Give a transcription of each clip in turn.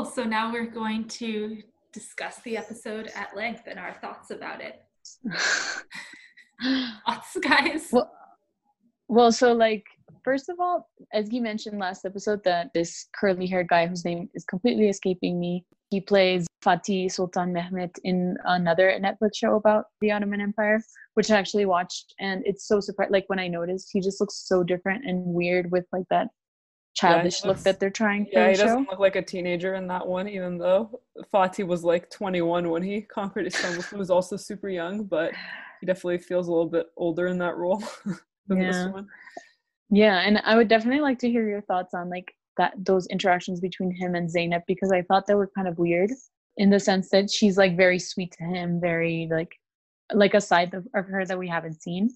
Cool. So now we're going to discuss the episode at length and our thoughts about it. thoughts, guys? Well, well, so like first of all, as you mentioned last episode, that this curly haired guy whose name is completely escaping me, he plays Fatih Sultan Mehmet in another Netflix show about the Ottoman Empire, which I actually watched, and it's so surprising. Like when I noticed, he just looks so different and weird with like that childish yeah, look that they're trying to yeah he doesn't look like a teenager in that one even though fatih was like 21 when he conquered istanbul. He was also super young but he definitely feels a little bit older in that role than yeah. this one. Yeah and i would definitely like to hear your thoughts on like that those interactions between him and zainab because i thought they were kind of weird in the sense that she's like very sweet to him very like like a side of, of her that we haven't seen.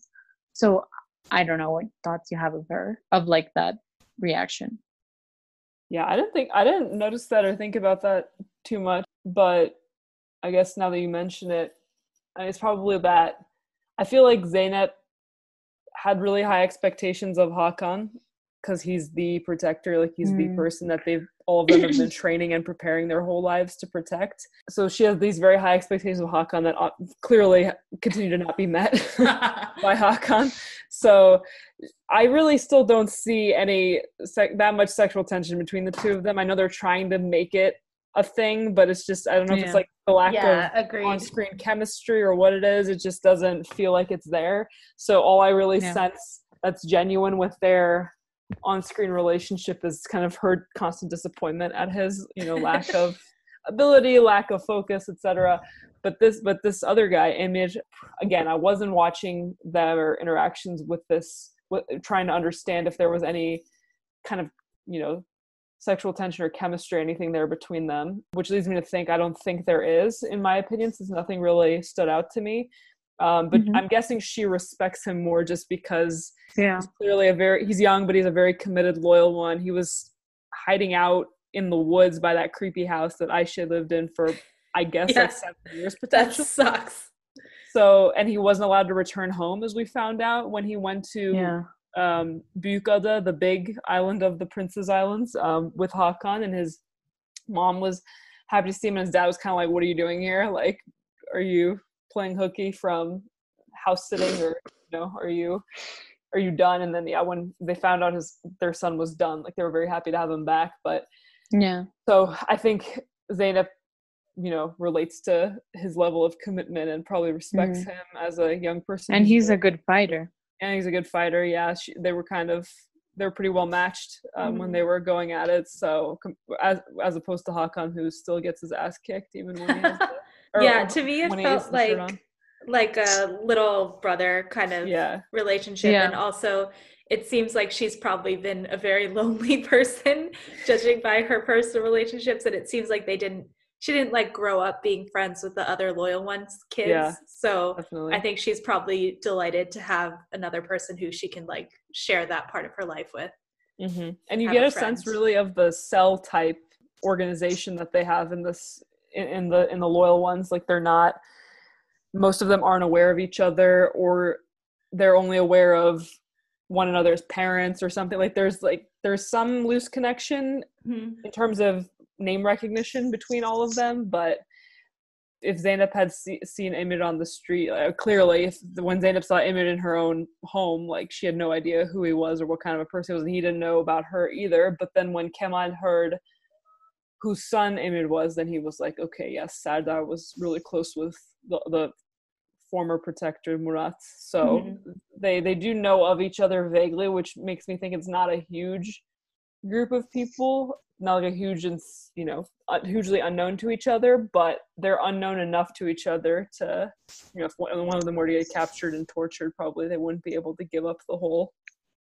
So i don't know what thoughts you have of her of like that reaction. Yeah, I didn't think I didn't notice that or think about that too much, but I guess now that you mention it, it's probably that I feel like Zaynep had really high expectations of Hakan because he's the protector, like he's mm. the person that they've all of them have been training and preparing their whole lives to protect. So she has these very high expectations of Hakan that uh, clearly continue to not be met by Hakan So I really still don't see any sec- that much sexual tension between the two of them. I know they're trying to make it a thing, but it's just I don't know yeah. if it's like the lack yeah, of agreed. on-screen chemistry or what it is. It just doesn't feel like it's there. So all I really yeah. sense that's genuine with their on-screen relationship is kind of her constant disappointment at his you know lack of ability lack of focus etc but this but this other guy image again i wasn't watching their interactions with this with, trying to understand if there was any kind of you know sexual tension or chemistry or anything there between them which leads me to think i don't think there is in my opinion since nothing really stood out to me um, but mm-hmm. I'm guessing she respects him more just because yeah. he's clearly a very he's young, but he's a very committed, loyal one. He was hiding out in the woods by that creepy house that Aisha lived in for I guess yeah. like seven years potentially. That sucks. So and he wasn't allowed to return home as we found out when he went to yeah. um Büyükada, the big island of the Prince's Islands, um, with Hakan and his mom was happy to see him and his dad was kinda like, What are you doing here? Like, are you playing hooky from house sitting or you know are you are you done? And then yeah when they found out his their son was done like they were very happy to have him back but yeah. so i think zainab you know relates to his level of commitment and probably respects mm-hmm. him as a young person. And he's a good fighter. And he's a good fighter yeah. She, they were kind of they were pretty well matched um, mm-hmm. when they were going at it. So as as opposed to hakan who still gets his ass kicked even when he has the yeah, to me it felt like like a little brother kind of yeah. relationship yeah. and also it seems like she's probably been a very lonely person judging by her personal relationships and it seems like they didn't she didn't like grow up being friends with the other loyal ones kids yeah, so definitely. i think she's probably delighted to have another person who she can like share that part of her life with mm-hmm. and you get a, a sense really of the cell type organization that they have in this in, in the in the loyal ones like they're not most of them aren't aware of each other or they're only aware of one another's parents or something like there's like there's some loose connection mm-hmm. in terms of name recognition between all of them but if Zainab had see, seen Imid on the street, uh, clearly, if when Zainab saw Imid in her own home, like she had no idea who he was or what kind of a person he was, and he didn't know about her either. But then when Kemal heard whose son Imid was, then he was like, okay, yes, Sardar was really close with the, the former protector Murat. So mm-hmm. they they do know of each other vaguely, which makes me think it's not a huge group of people, not like a huge and you know hugely unknown to each other, but they're unknown enough to each other to you know if one of them were to get captured and tortured, probably they wouldn't be able to give up the whole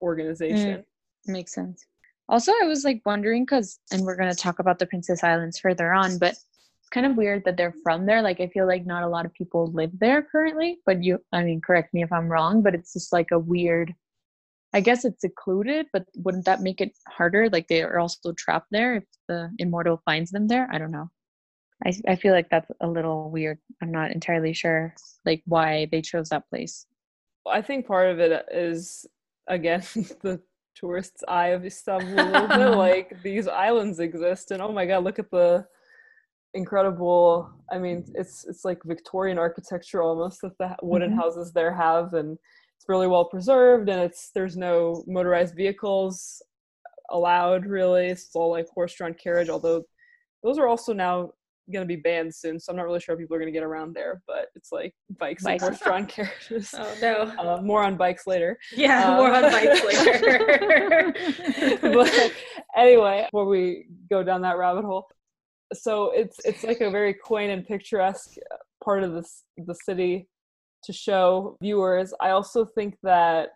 organization. Mm, makes sense. Also, I was like wondering because, and we're going to talk about the Princess Islands further on, but it's kind of weird that they're from there. Like, I feel like not a lot of people live there currently, but you, I mean, correct me if I'm wrong, but it's just like a weird, I guess it's secluded, but wouldn't that make it harder? Like, they are also trapped there if the immortal finds them there? I don't know. I, I feel like that's a little weird. I'm not entirely sure, like, why they chose that place. I think part of it is, again, the tourist's eye of Istanbul a little bit, like these islands exist, and oh my god, look at the incredible. I mean, it's it's like Victorian architecture almost that the wooden Mhm. houses there have, and it's really well preserved, and it's there's no motorized vehicles allowed really. It's all like horse-drawn carriage, although those are also now going to be banned soon, so I'm not really sure how people are going to get around there. But it's like bikes, Bikes. and horse-drawn carriages. Oh no. Uh, more on bikes later. Yeah, um, more on bikes later. but anyway, before we go down that rabbit hole, so it's it's like a very quaint and picturesque part of this the city to show viewers. I also think that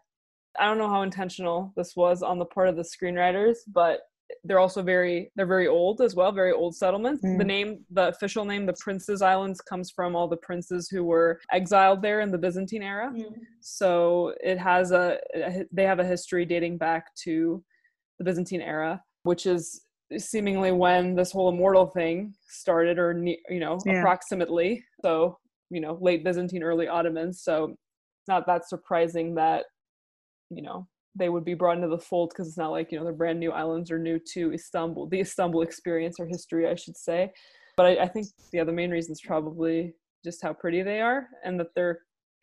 I don't know how intentional this was on the part of the screenwriters, but they're also very they're very old as well, very old settlements. The Mm. name, the official name, the Princes Islands, comes from all the princes who were exiled there in the Byzantine era Mm. so it has a a- they have a history dating back to the byzantine era which is seemingly when this whole immortal thing started or you know Yeah. approximately so you know late byzantine early ottomans so not that surprising that you know they would be brought into the fold because it's not like you know they're brand new islands or new to istanbul the istanbul experience or history i should say but i, I think yeah the main reason is probably just how pretty they are and that they're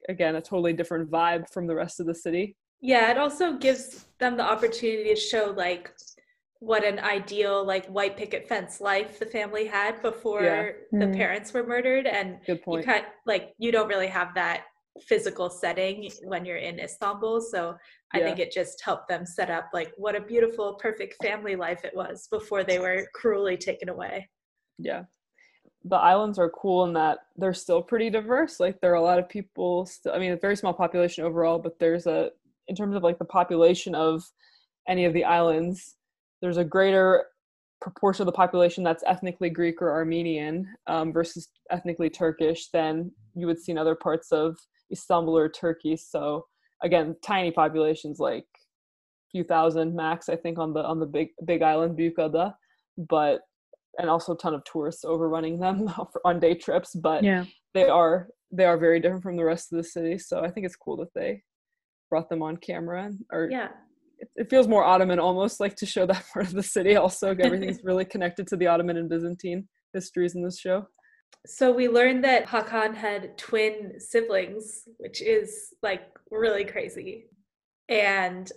again a totally different vibe from the rest of the city Yeah, it also gives them the opportunity to show like what an ideal like white picket fence life the family had before Yeah. the Mm. parents were murdered and good you point kind like you don't really have that physical setting when you're in Istanbul so I Yeah. think it just helped them set up like what a beautiful perfect family life it was before they were cruelly taken away. yeah the islands are cool in that they're still pretty diverse like there are a lot of people still i mean a very small population overall but there's a in terms of like the population of any of the islands there's a greater proportion of the population that's ethnically greek or armenian um, versus ethnically turkish than you would see in other parts of istanbul or turkey. So again tiny populations like few thousand max i think on the on the big big island Büyükada, but and also a ton of tourists overrunning them on day trips. But yeah. they are they are very different from the rest of the city. So i think it's cool that they brought them on camera or Yeah. it, it feels more ottoman almost like to show that part of the city also everything's really connected to the ottoman and byzantine histories in this show So we learned that Hakan had twin siblings, which is like really crazy. And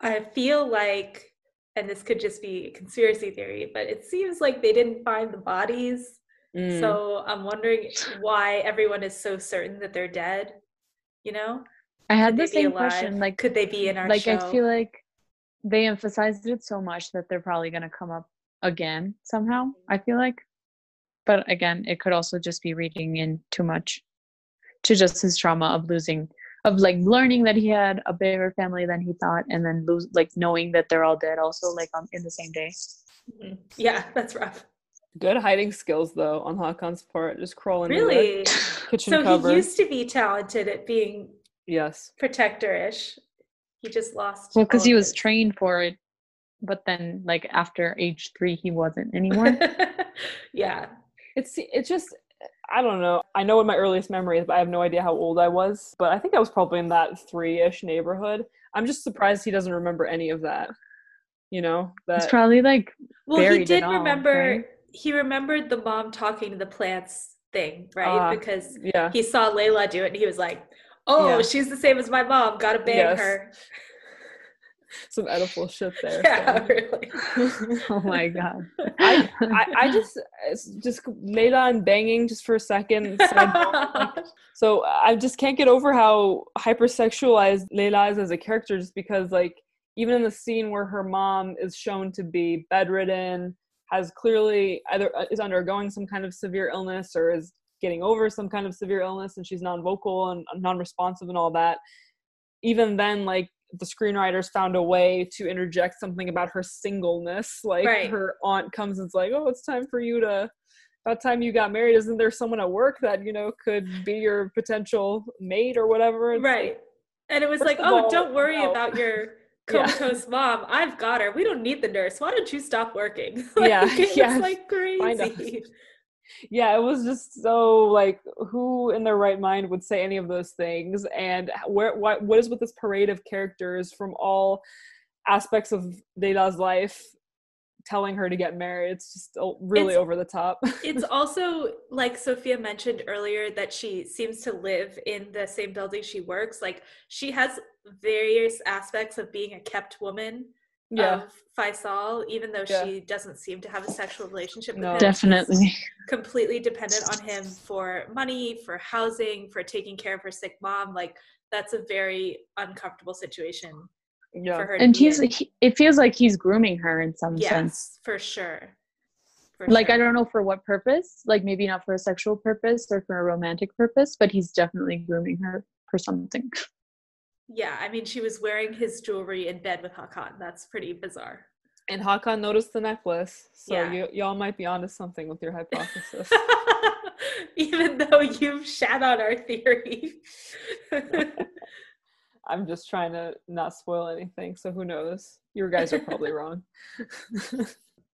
I feel like, and this could just be a conspiracy theory, but it seems like they didn't find the bodies. Mm. So I'm wondering why everyone is so certain that they're dead. You know, I had the same question. Like, could they be in our like show? I feel like they emphasized it so much that they're probably gonna come up again somehow. I feel like, but again, it could also just be reading in too much to just his trauma of losing, of like learning that he had a bigger family than he thought, and then lose like knowing that they're all dead also like on in the same day. Mhm. Yeah, that's rough. good hiding skills though on hakan's part just crawling in Really? kitchen So cover he used to be talented at being yes protector-ish. He just lost. Well, because he was his- trained for it, but then like after age three, he wasn't anymore. yeah. It's it's just i don't know i know what my earliest memory is but i have no idea how old i was but i think i was probably in that three-ish neighborhood i'm just surprised he doesn't remember any of that you know It's probably like Well, he did all, remember. right? He remembered the mom talking to the plants thing, right? Ah, because yeah he saw Layla do it, and he was like, "Oh, Yeah. she's the same as my mom. Gotta bang Yes. her." some edible shit there Yeah, so. really. oh my god. I, I i just it's just layla and banging just for a second note, So I just can't get over how hypersexualized Leila is as a character, just because like even in the scene where her mom is shown to be bedridden, has clearly either uh, is undergoing some kind of severe illness or is getting over some kind of severe illness, and she's non-vocal and non-responsive and all that. Even then, like the screenwriters found a way to interject something about her singleness. Like Right. her aunt comes and's like, "Oh, it's time for you to." About time you got married, isn't there someone at work that you know could be your potential mate or whatever? It's like, right. And it was like, "Oh, all, don't worry no. about your Yeah. comatose mom. I've got her. We don't need the nurse. Why don't you stop working?" like, Yeah, yeah. like crazy. Yeah, it was just so like, who in their right mind would say any of those things? And where, what, what is with this parade of characters from all aspects of Dada's life telling her to get married. It's just really It's- over the top. it's also like Sophia mentioned earlier that she seems to live in the same building she works. Like she has various aspects of being a kept woman yeah. of Faisal, even though Yeah. she doesn't seem to have a sexual relationship with No. him. Definitely. She's completely dependent on him for money, for housing, for taking care of her sick mom. Like that's a very uncomfortable situation yeah. for her. And be he's he, it feels like he's grooming her in some sense. yes, for sure. For Like I don't know for what purpose, like maybe not for a sexual purpose or for a romantic purpose, but he's definitely grooming her for something. Yeah, I mean, she was wearing his jewelry in bed with Hakan. That's pretty bizarre. And Hakan noticed the necklace, so Yeah. you, y'all might be onto something with your hypothesis. Even though you've shat on our theory. I'm just trying to not spoil anything, so who knows? Your guys are probably wrong.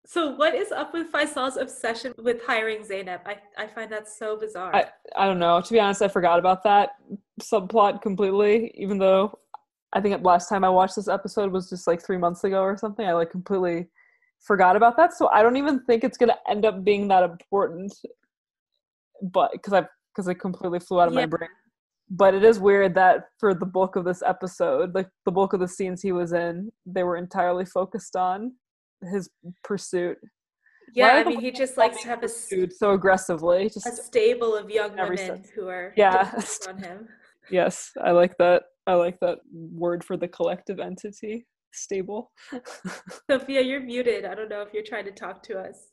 so, what is up with Faisal's obsession with hiring Zainab? I, I find that so bizarre. I, I don't know. To be honest, I forgot about that subplot completely, even though I think last time I watched this episode was just like three months ago or something. I like completely forgot about that. So I don't even think it's gonna end up being that important. But because I because it completely flew out of my brain. But it is weird that for the bulk of this episode, like the bulk of the scenes he was in, they were entirely focused on his pursuit. yeah, I mean, he just likes to have a, so aggressively. a Just stable of young women who are Yeah. on him. Yes, I like that. I like that word for the collective entity. Stable. Sophia, you're muted. I don't know if you're trying to talk to us.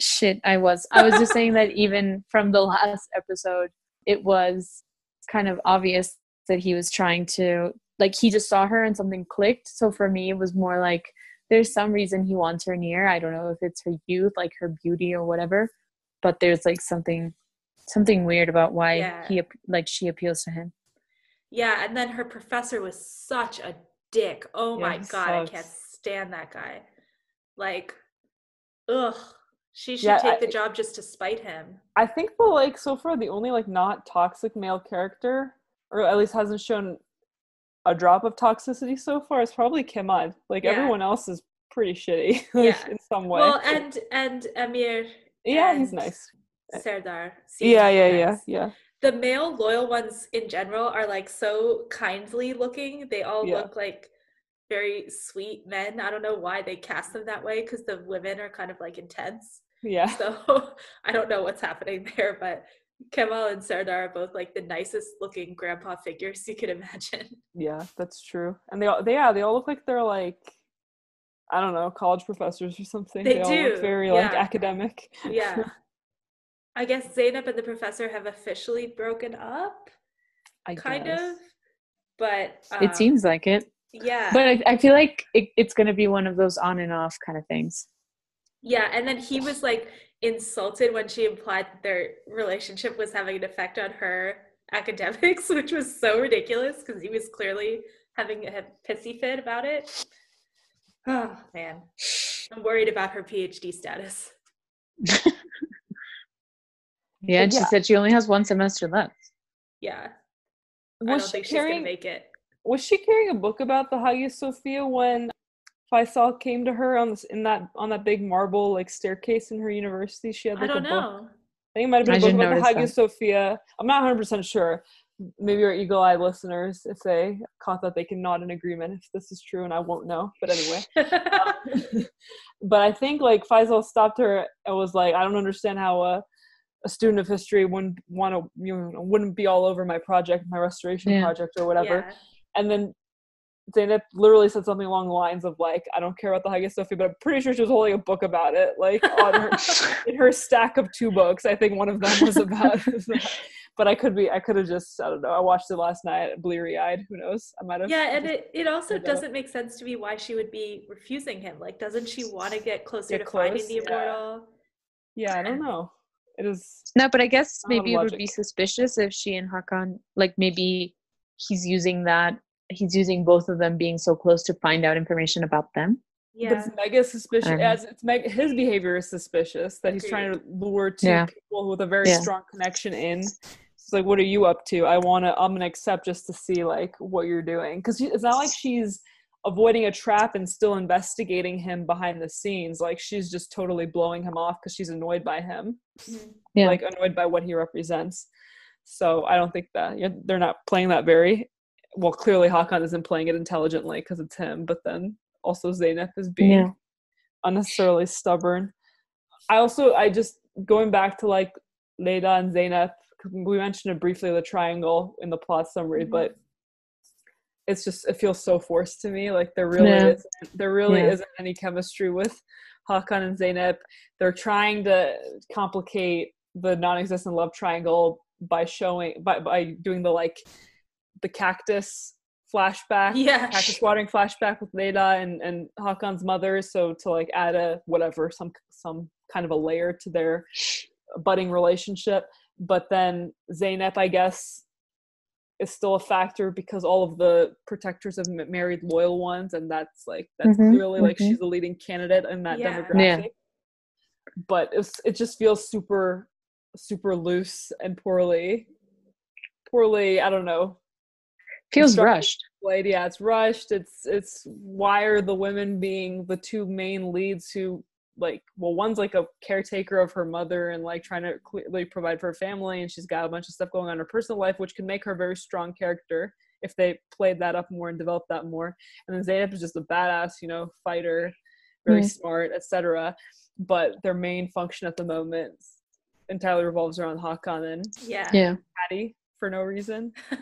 Shit, I was. I was just saying that even from the last episode, it was kind of obvious that he was trying to like he just saw her and something clicked. So for me, it was more like there's some reason he wants her near. I don't know if it's her youth, like her beauty or whatever, but there's like something something weird about why Yeah. he like she appeals to him. Yeah, and then her professor was such a dick. Oh Yeah, my he god, I can't stand that guy. Like, ugh. She should Yeah, take I- the job just to spite him. I think the like so far the only like not toxic male character, or at least hasn't shown a drop of toxicity so far, is probably Kimad. Like Yeah. everyone else is pretty shitty like, Yeah. in some way. Well, and and Amir yeah, he's nice. Serdar. Yeah, yeah, yeah, yeah. The male loyal ones in general are like so kindly looking. They all Yeah. look like very sweet men. I don't know why they cast them that way because the women are kind of like intense. Yeah. So I don't know what's happening there, but Kemal and Serdar are both like the nicest looking grandpa figures you could imagine. Yeah, that's true. And they all they yeah, they all look like they're like I don't know, college professors or something. They all do, look very like academic. Yeah. I guess Zainab and the professor have officially broken up, I kind guess. of. But it um, seems like it, yeah. but I, I feel like it, it's going to be one of those on and off kind of things. Yeah, and then he was like insulted when she implied that their relationship was having an effect on her academics, which was so ridiculous because he was clearly having a pissy fit about it. Oh man, I'm worried about her PhD status. Yeah, and she Yeah. said she only has one semester left. Yeah, I Was don't she think she's gonna carrying make it. was she carrying a book about the Hagia Sophia when Faisal came to her on this in that on that big marble like staircase in her university? She had I don't a book. know. I think it might have been I a book about the Hagia that. Sophia. I'm not 100 percent sure. Maybe our eagle-eyed listeners, if they caught that, they can nod in agreement if this is true, and I won't know. But anyway, um, but I think like Faisal stopped her and was like, I don't understand how a, a student of history wouldn't want to, you know, wouldn't be all over my project, my restoration Yeah. project or whatever. Yeah. And then Zaynep literally said something along the lines of like, I don't care about the Hagia Sophia, but I'm pretty sure she was holding a book about it, like on her in her stack of two books. I think one of them was about. But I could be I could have just I don't know. I watched it last night, bleary eyed. Who knows? I might have Yeah, and it, it also doesn't make sense to me why she would be refusing him. Like, doesn't she want to get closer Get to finding close, the yeah. immortal? yeah, I don't know. It is No, but I guess Not a lot of maybe it would be suspicious if she and Hakan, like maybe he's using that, he's using both of them being so close to find out information about them. but Yeah. it's mega suspicious Um, as it's mega his behavior is suspicious that he's trying to lure two Yeah. people with a very Yeah. strong connection in. It's like, what are you up to? I want to. I'm gonna accept just to see like what you're doing because it's not like she's avoiding a trap and still investigating him behind the scenes. Like she's just totally blowing him off because she's annoyed by him, Mhm. Yeah. like annoyed by what he represents. So I don't think that yeah, they're not playing that very well. Clearly, Hakan isn't playing it intelligently because it's him, but then also Zaynep is being Yeah. unnecessarily stubborn. I also I just going back to like Leda and Zaynep. We mentioned it briefly the triangle in the plot summary, Mhm. but it's just it feels so forced to me. Like there really Yeah. is there really Yeah. isn't any chemistry with Hakan and Zaynep. They're trying to complicate the non-existent love triangle by showing by by doing the like the cactus flashback Yeah. cactus watering flashback with Leda and and Hakan's mother so to like add a whatever some some kind of a layer to their budding relationship but then Zaynep I guess is still a factor because all of the protectors have married loyal ones and that's like that's Mhm, clearly like mhm. she's the leading candidate in that Yeah. demographic Yeah. but it's it just feels super super loose and poorly poorly I don't know Feels rushed. played. Yeah, it's rushed. It's it's why are the women being the two main leads who like well one's like a caretaker of her mother and like trying to clearly provide for her family and she's got a bunch of stuff going on in her personal life which could make her a very strong character if they played that up more and developed that more and then Zaynab is just a badass you know fighter very Mm. smart etc but their main function at the moment entirely revolves around Hakan and Yeah. Yeah. Patty for no reason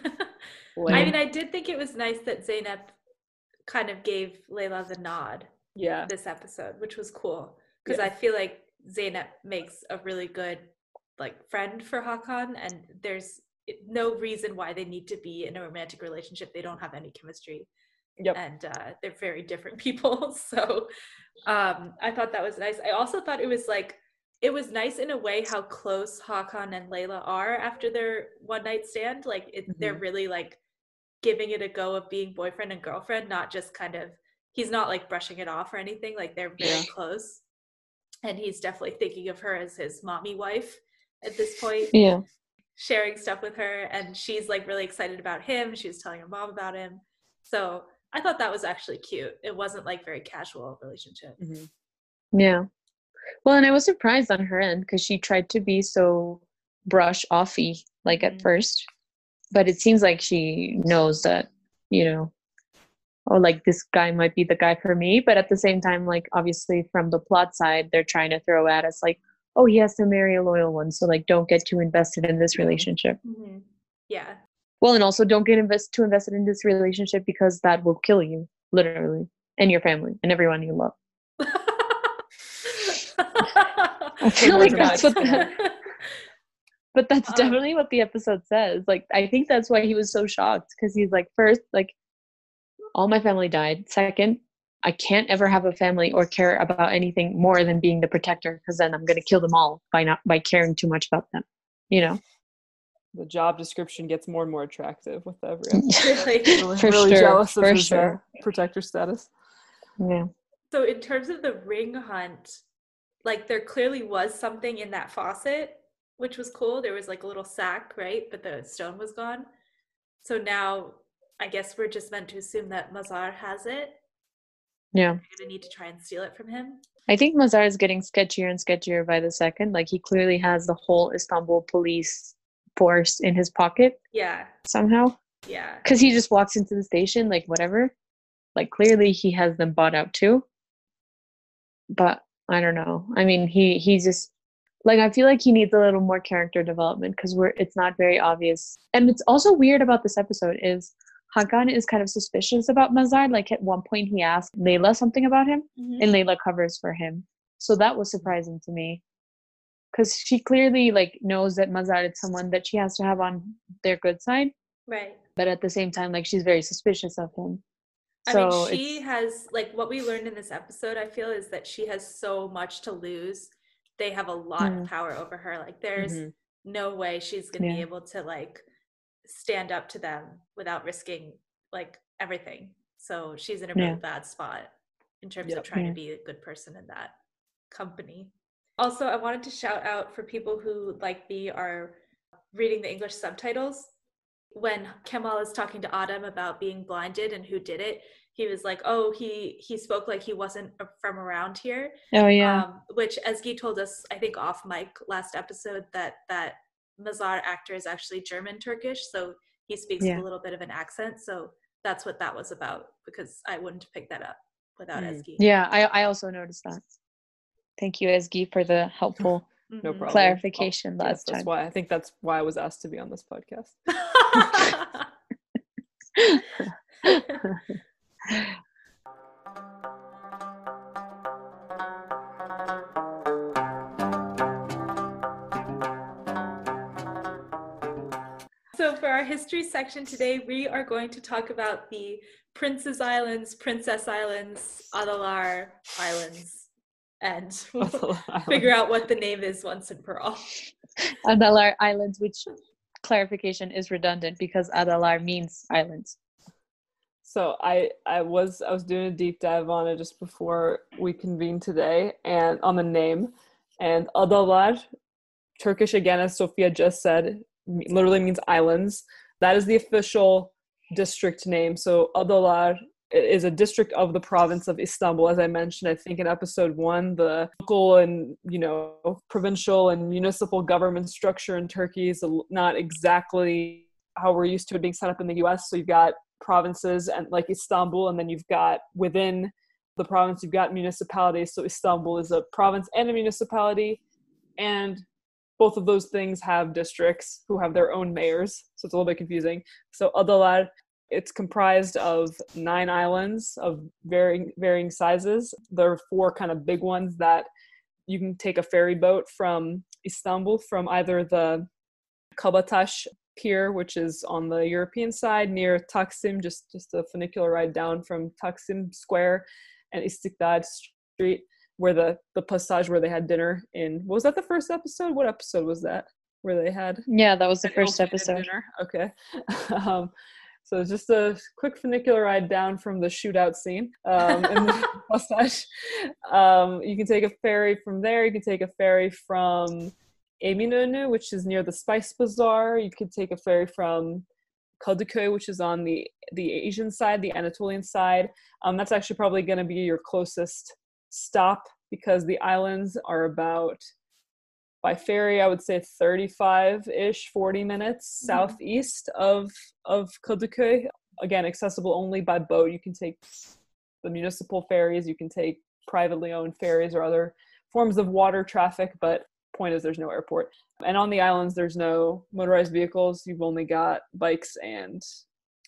I mean, I did think it was nice that Zaynep kind of gave Layla the nod yeah this episode, which was cool because Yeah. I feel like Zaynep makes a really good like friend for Hakan, and there's no reason why they need to be in a romantic relationship. They don't have any chemistry, yep and uh, they're very different people. So um, I thought that was nice. I also thought it was like it was nice in a way how close Hakan and Layla are after their one night stand. Like it, they're Mhm. really like giving it a go of being boyfriend and girlfriend, not just kind of he's not like brushing it off or anything. Like they're very Yeah. close, and he's definitely thinking of her as his mommy wife at this point Yeah. sharing stuff with her and she's like really excited about him she was telling her mom about him so i thought that was actually cute it wasn't like very casual relationship Mhm. Yeah. Well, and I was surprised on her end because she tried to be so brush offy, like at first. But it seems like she knows that, you know, oh, like this guy might be the guy for me. But at the same time, like obviously from the plot side, they're trying to throw at us like, oh, he has to marry a loyal one. So like don't get too invested in this Yeah. relationship. yeah Well, and also don't get invest too invested in this relationship because that will kill you, literally, and your family and everyone you love. I feel my like God. that's what the, but that's Um, definitely what the episode says. Like I think that's why he was so shocked because he's like, first, like all my family died. Second, I can't ever have a family or care about anything more than being the protector because then I'm gonna kill them all by not by caring too much about them. You know? the job description gets more and more attractive with every episode. really really, For really sure, jealous of for his uh, sure. protector status. yeah. so in terms of the ring hunt like there clearly was something in that faucet which was cool there was like a little sack right but the stone was gone so now i guess we're just meant to assume that mazar has it. Yeah. we're gonna need to try and steal it from him. I think Mazar is getting sketchier and sketchier by the second. Like he clearly has the whole Istanbul police force in his pocket yeah. somehow. yeah. Because he just walks into the station like whatever. Like clearly he has them bought out too. But i don't know. I mean he he just like i feel like he needs a little more character development because we're it's not very obvious. And it's also weird about this episode is hakan is kind of suspicious about mazar like at one point he asked layla something about him Mhm. and layla covers for him so that was surprising to me because she clearly like knows that mazar is someone that she has to have on their good side right but at the same time like she's very suspicious of him I so mean, she has like what we learned in this episode. I feel is that she has so much to lose. They have a lot Mm. of power over her. Like, there's Mhm. no way she's gonna be able to like stand up to them without risking like everything. So she's in a really Yeah. bad spot in terms Yep. of trying Yeah. to be a good person in that company. Also, I wanted to shout out for people who, like me, are reading the English subtitles. When Kemal is talking to Adam about being blinded and who did it, he was like, "Oh, he he spoke like he wasn't from around here." Oh yeah. Um, which, as Guy told us, I think off mic last episode, that that Mazar actor is actually German Turkish, so he speaks Yeah. with a little bit of an accent. So that's what that was about because I wouldn't pick that up without Mm. Ezgi. yeah, I I also noticed that. Thank you, Ezgi, for the helpful No Mhm. problem. clarification Oh, yes, last that's time. why I think that's why I was asked to be on this podcast. for our history section today, we are going to talk about the Prince's Islands, Princess Islands, Adalar Islands, and we'll figure out what the name is once and for all. Adalar Islands, which clarification is redundant because Adalar means islands. So I I was I was doing a deep dive on it just before we convened today and on the name and Adalar Turkish again as Sophia just said m- literally means islands. That is the official district name. So Adalar is a district of the province of Istanbul as I mentioned I think in episode 1 the local and you know provincial and municipal government structure in Turkey is not exactly how we're used to it being set up in the US so you've got provinces and like Istanbul, and then you've got within the province you've got municipalities. So Istanbul is a province and a municipality, and both of those things have districts who have their own mayors. So it's a little bit confusing. So Adalar, it's comprised of nine islands of varying varying sizes. There are four kind of big ones that you can take a ferry boat from Istanbul from either the Kabataş pier, which is on the European side near Taksim, just just a funicular ride down from Taksim Square and Istiklal Street, where the the passage where they had dinner in. Was that the first episode? What episode was that? Where they had Yeah, that was the first episode. dinner? Okay. um, so it's just a quick funicular ride down from the shootout scene um, in the passage. Um, you can take a ferry from there. You can take a ferry from Eminönü, which is near the Spice Bazaar. You could take a ferry from Kadıköy, which is on the the Asian side, the Anatolian side. Um, that's actually probably going to be your closest stop because the islands are about by ferry i would say 35-ish 40 minutes Mhm. southeast of of Kadıköy. again accessible only by boat you can take the municipal ferries you can take privately owned ferries or other forms of water traffic but point is there's no airport and on the islands there's no motorized vehicles you've only got bikes and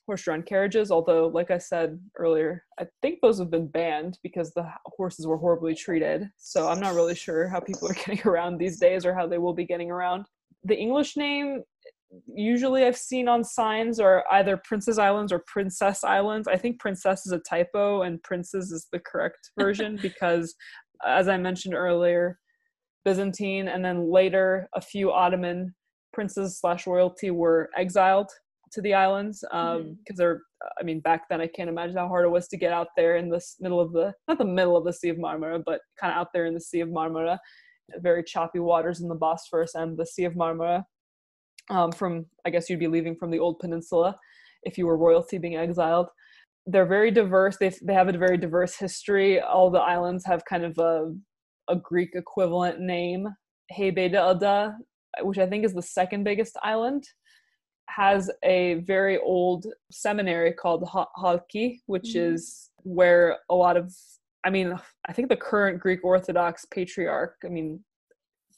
horse-drawn carriages although like i said earlier i think those have been banned because the horses were horribly treated. So i'm not really sure how people are getting around these days or how they will be getting around. The english name usually i've seen on signs are either princess islands or princess islands. I think princess is a typo and princess is the correct version because as i mentioned earlier byzantine and then later a few ottoman princes slash royalty were exiled to the islands because Mhm. they're i mean back then i can't imagine how hard it was to get out there in the middle of the not the middle of the sea of marmara but kind of out there in the sea of marmara. Very choppy waters in the bosphorus and the sea of marmara. Um, from i guess you'd be leaving from the old peninsula if you were royalty being exiled. They're very diverse. They they have a very diverse history. All the islands have kind of a a greek equivalent name Heybeliada, which i think is the second biggest island has a very old seminary called Halki, which Mhm. is where a lot of, I mean, I think the current Greek Orthodox patriarch, I mean,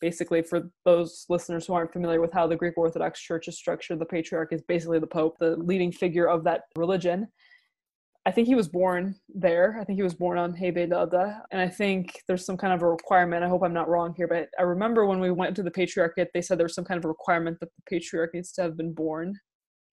basically for those listeners who aren't familiar with how the Greek Orthodox Church is structured, the patriarch is basically the Pope, the leading figure of that religion. I think he was born there. I think he was born on Heybeliada. And I think there's some kind of a requirement. I hope I'm not wrong here, but I remember when we went to the patriarchate, they said there was some kind of a requirement that the patriarch needs to have been born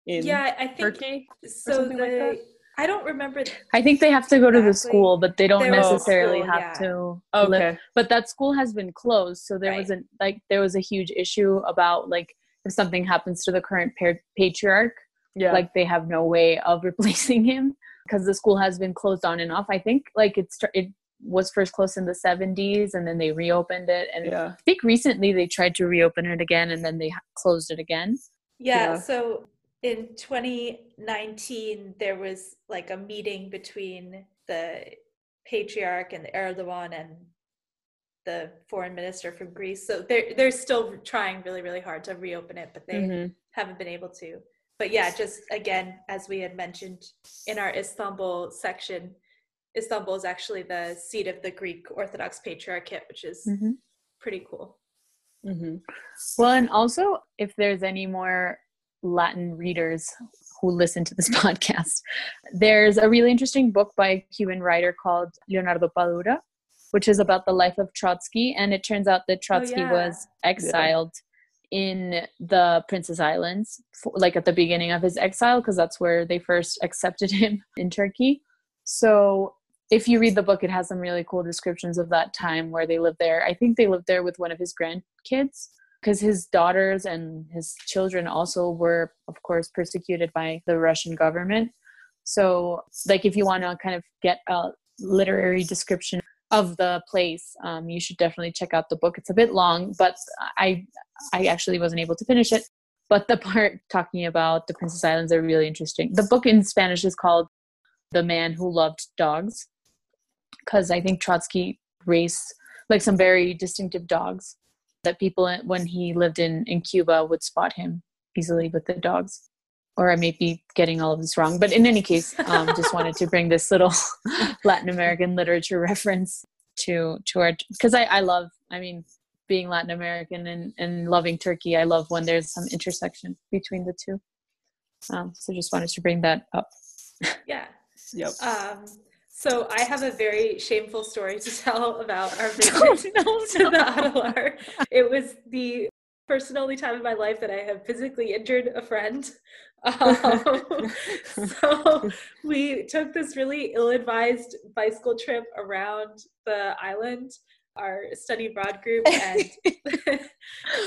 in yeah, I think Turkey. so. something like the, that? I don't remember. I think they have to go to the school, but they don't There was oh. necessarily school, have yeah. to. live- Okay. But that school has been closed, so there Right. wasn't like there was a huge issue about like if something happens to the current pa- patriarch, Yeah. like they have no way of replacing him because the school has been closed on and off. I think like it's it was first closed in the 70s and then they reopened it and yeah. I think recently they tried to reopen it again and then they closed it again. Yeah, Yeah. so in 2019 there was like a meeting between the patriarch and the Erdogan and the foreign minister from Greece. So they're they're still trying really really hard to reopen it, but they mm-hmm. haven't been able to. But yeah, just again as we had mentioned in our Istanbul section, Istanbul is actually the seat of the Greek Orthodox Patriarchate, which is mm-hmm. pretty cool. Mm-hmm. Well, and also if there's any more Latin readers who listen to this podcast, there's a really interesting book by a Cuban writer called Leonardo Padura which is about the life of Trotsky. And it turns out that oh, Trotsky oh, yeah. was exiled yeah. In the Princess Islands, like at the beginning of his exile, because that's where they first accepted him in Turkey. So if you read the book, it has some really cool descriptions of that time where they lived there. I think they lived there with one of his grandkids because his daughters and his children also were, of course, persecuted by the Russian government. So, like, if you want to kind of get a literary description of the place um, you should definitely check out the book. It's a bit long but i i actually wasn't able to finish it. But the part talking about the princess islands are really interesting. The book in spanish is called the man who loved dogs because i think trotsky raised like some very distinctive dogs that people when he lived in in cuba would spot him easily with the dogs or I may be getting all of this wrong, but in any case, um, just wanted to bring this little Latin American literature reference to to our because I, I love I mean being Latin American and, and loving Turkey, I love when there's some intersection between the two. Um, so just wanted to bring that up. Yeah. Yep. Um, so I have a very shameful story to tell about our visit oh, no, no. to the Adalar. It was the first and only time in my life that I have physically injured a friend. Um, so we took this really ill-advised bicycle trip around the island our study abroad group and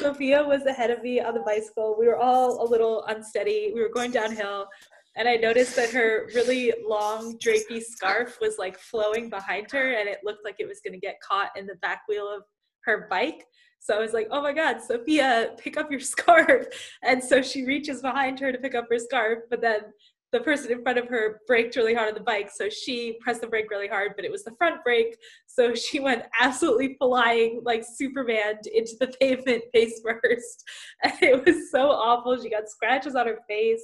sophia was ahead of me on the bicycle. We were all a little unsteady. We were going downhill and i noticed that her really long drapey scarf was like flowing behind her and it looked like it was going to get caught in the back wheel of her bike so I was like, oh my God, Sophia, pick up your scarf. And so she reaches behind her to pick up her scarf, but then the person in front of her braked really hard on the bike. So she pressed the brake really hard, but it was the front brake. So she went absolutely flying like Superman into the pavement face first. And it was so awful. She got scratches on her face.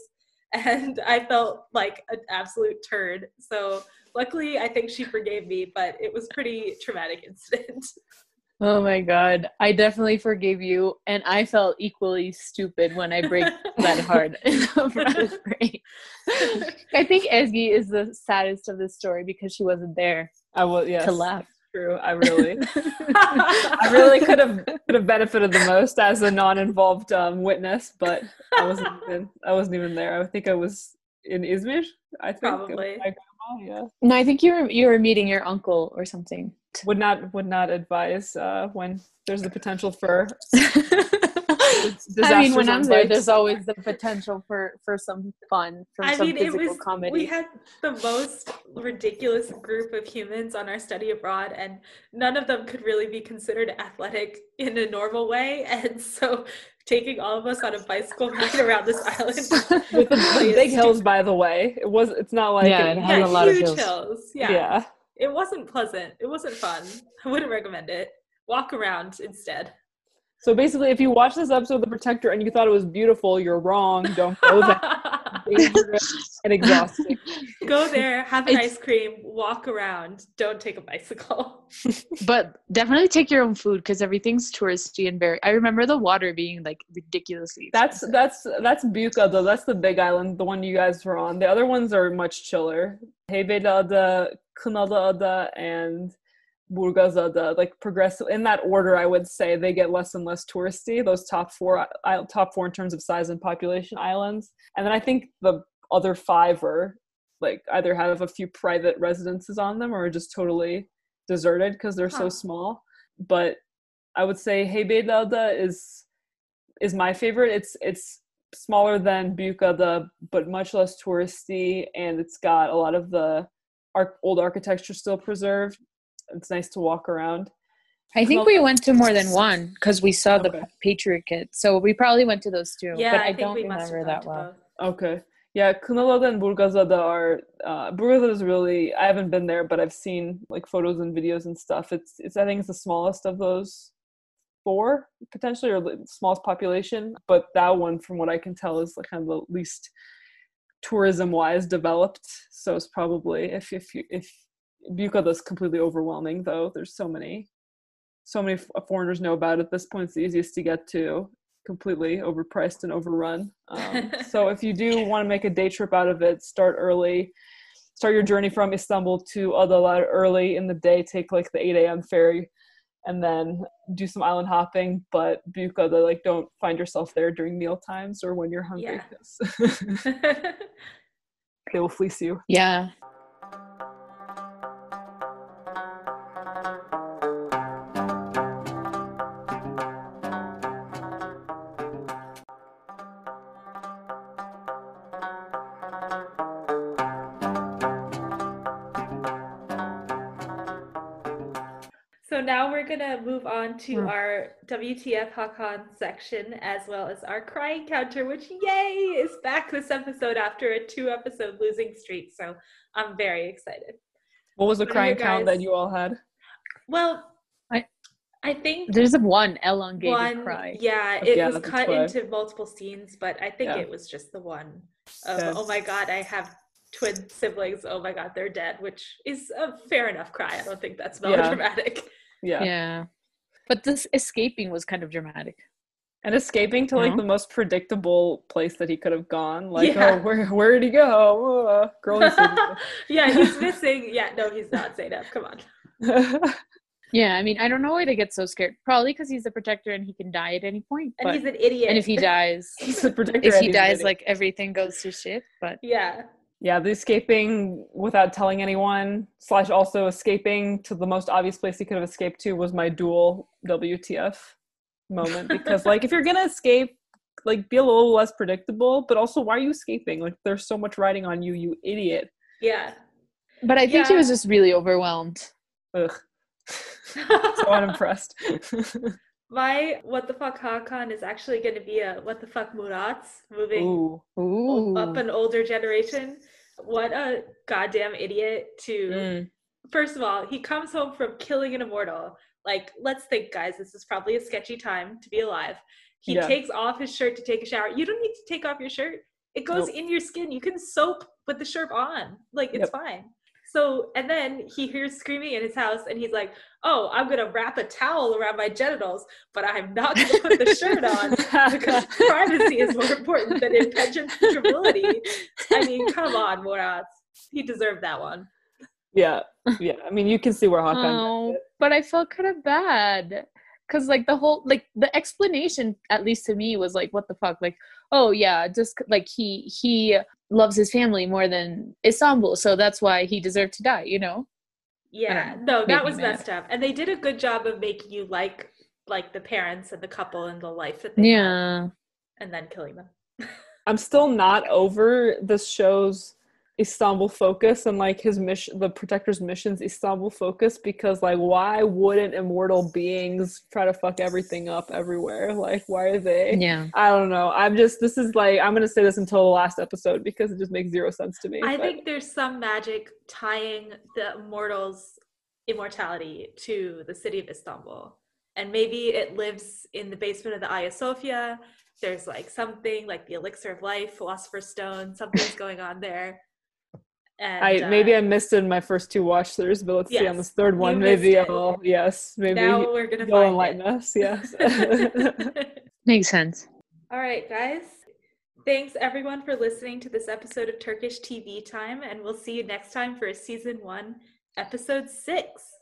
And I felt like an absolute turd. So luckily, I think she forgave me, but it was pretty traumatic incident. Oh my god, I definitely forgave you, and I felt equally stupid when I brake that hard in the front brake. I think Ezgi is the saddest of the story because she wasn't there. I was yes, to laugh. True, I really, I really could have could have benefited the most as a non-involved um, witness, but I wasn't even I wasn't even there. I think I was in Izmir. I think probably. yeah. No, I think you were you were meeting your uncle or something would not would not advise uh, when there's the potential for I mean, when I'm there, there's always the potential for for some fun, for I some mean, physical was, comedy. We had the most ridiculous group of humans on our study abroad, and none of them could really be considered athletic in a normal way. And so, taking all of us on a bicycle ride around this island with the, big hills, by the way, it was. It's not like yeah, it, it has yeah, a lot of hills. hills. Yeah. yeah it wasn't pleasant. It wasn't fun. I wouldn't recommend it. Walk around instead. So basically, if you watch this episode of The Protector and you thought it was beautiful, you're wrong. Don't go there. dangerous and exhausting. Go there, have an it's, ice cream, walk around. Don't take a bicycle. but definitely take your own food because everything's touristy and very. I remember the water being like ridiculously. Expensive. That's that's that's Büyükada. That's the big island, the one you guys were on. The other ones are much chiller. Heybeliada, Kınalıada, and Burgazada, like progressive in that order, I would say they get less and less touristy. Those top four, top four in terms of size and population islands, and then I think the other five are like either have a few private residences on them or are just totally deserted because they're huh. so small. But I would say Heybeliada is is my favorite. It's it's smaller than Büyükada, but much less touristy, and it's got a lot of the old architecture still preserved it's nice to walk around. I think we went to more than one because we saw okay. the Patriarchate. So we probably went to those two. Yeah, but I, I don't remember that well. Okay. Yeah, Kınalıada and Burgazada are uh Burgazada is really I haven't been there, but I've seen like photos and videos and stuff. It's it's I think it's the smallest of those four potentially or the smallest population, but that one from what I can tell is like kind of the least tourism wise developed. So it's probably if if you if Büyükada is completely overwhelming though. There's so many so many foreigners know about it. At this point it's the easiest to get to completely overpriced and overrun. Um, so if you do want to make a day trip out of it, start early. Start your journey from Istanbul to Adalar early in the day. Take like the 8 a.m. ferry, and then do some island hopping. But Büyükada, like, don't find yourself there during meal times or when you're hungry, Yeah. 'cause they will fleece you. Yeah. On to Hmm. our WTF Hakan section as well as our crying counter, which yay is back this episode after a two episode losing streak. So I'm very excited. What was the What crying you count that you all had? Well, I- I think There's a one elongated one, cry. yeah, it Yeah, was cut why. into multiple scenes, but I think Yeah. it was just the one of Yes. oh my god, I have twin siblings. Oh my god, they're dead, which is a fair enough cry. I don't think that's Yeah. melodramatic. Yeah. Yeah. But this escaping was kind of dramatic. And escaping to like No? the most predictable place that he could have gone. Like, Yeah. oh, where where did he go? Uh, girl, he's yeah, he's missing. Yeah, no, he's not Zeynep. Come on. Yeah, I mean, I don't know why they get so scared. Probably because he's a protector and he can die at any point. And But, he's an idiot. and if he dies, he's a protector. if he dies, like everything goes to shit. But yeah, yeah, the escaping without telling anyone slash also escaping to the most obvious place he could have escaped to was my dual WTF moment because like if you're gonna escape, like be a little less predictable, but also why are you escaping? Like there's so much riding on you, you idiot. yeah. but I think he was just really overwhelmed. Ugh. so unimpressed. My what the fuck Hakan is actually going to be a what the fuck Murat's moving Ooh. Ooh. up an older generation. What a goddamn idiot to Mm. first of all, he comes home from killing an immortal. Like, let's think, guys, this is probably a sketchy time to be alive. He Yeah. takes off his shirt to take a shower. You don't need to take off your shirt. It goes Nope. in your skin. You can soap with the shirt on. Like, it's Yep. fine. So, and then he hears screaming in his house and he's like, Oh, I'm going to wrap a towel around my genitals, but I'm not going to put the shirt on because privacy is more important than impenetrability. I mean, come on, Murat. He deserved that one. Yeah, yeah. I mean, you can see where Hawkeye. Oh, gets it. but I felt kind of bad because like the whole like the explanation at least to me was like what the fuck like oh yeah just like he he loves his family more than Istanbul so that's why he deserved to die you know Yeah, don't no, that me was mad. messed up, and they did a good job of making you like like the parents and the couple and the life that they had, yeah and then killing them. I'm still not over this show's Istanbul focus and like his mission, the Protector's mission's Istanbul focus because like why wouldn't immortal beings try to fuck everything up everywhere? Like why are they? yeah I don't know. I'm just this is like I'm gonna say this until the last episode because it just makes zero sense to me. I but- think there's some magic tying the immortals' immortality to the city of Istanbul, and maybe it lives in the basement of the Hagia Sophia. There's like something like the elixir of life, philosopher's stone. Something's going on there. And I maybe uh, I missed it in my first two watch throughs, but let's see on this third one. Maybe it. I'll yes, maybe now we're gonna you'll find enlighten it. us. Yes. makes sense All right, guys. Thanks everyone for listening to this episode of Turkish TV Time, and we'll see you next time for season one, episode six.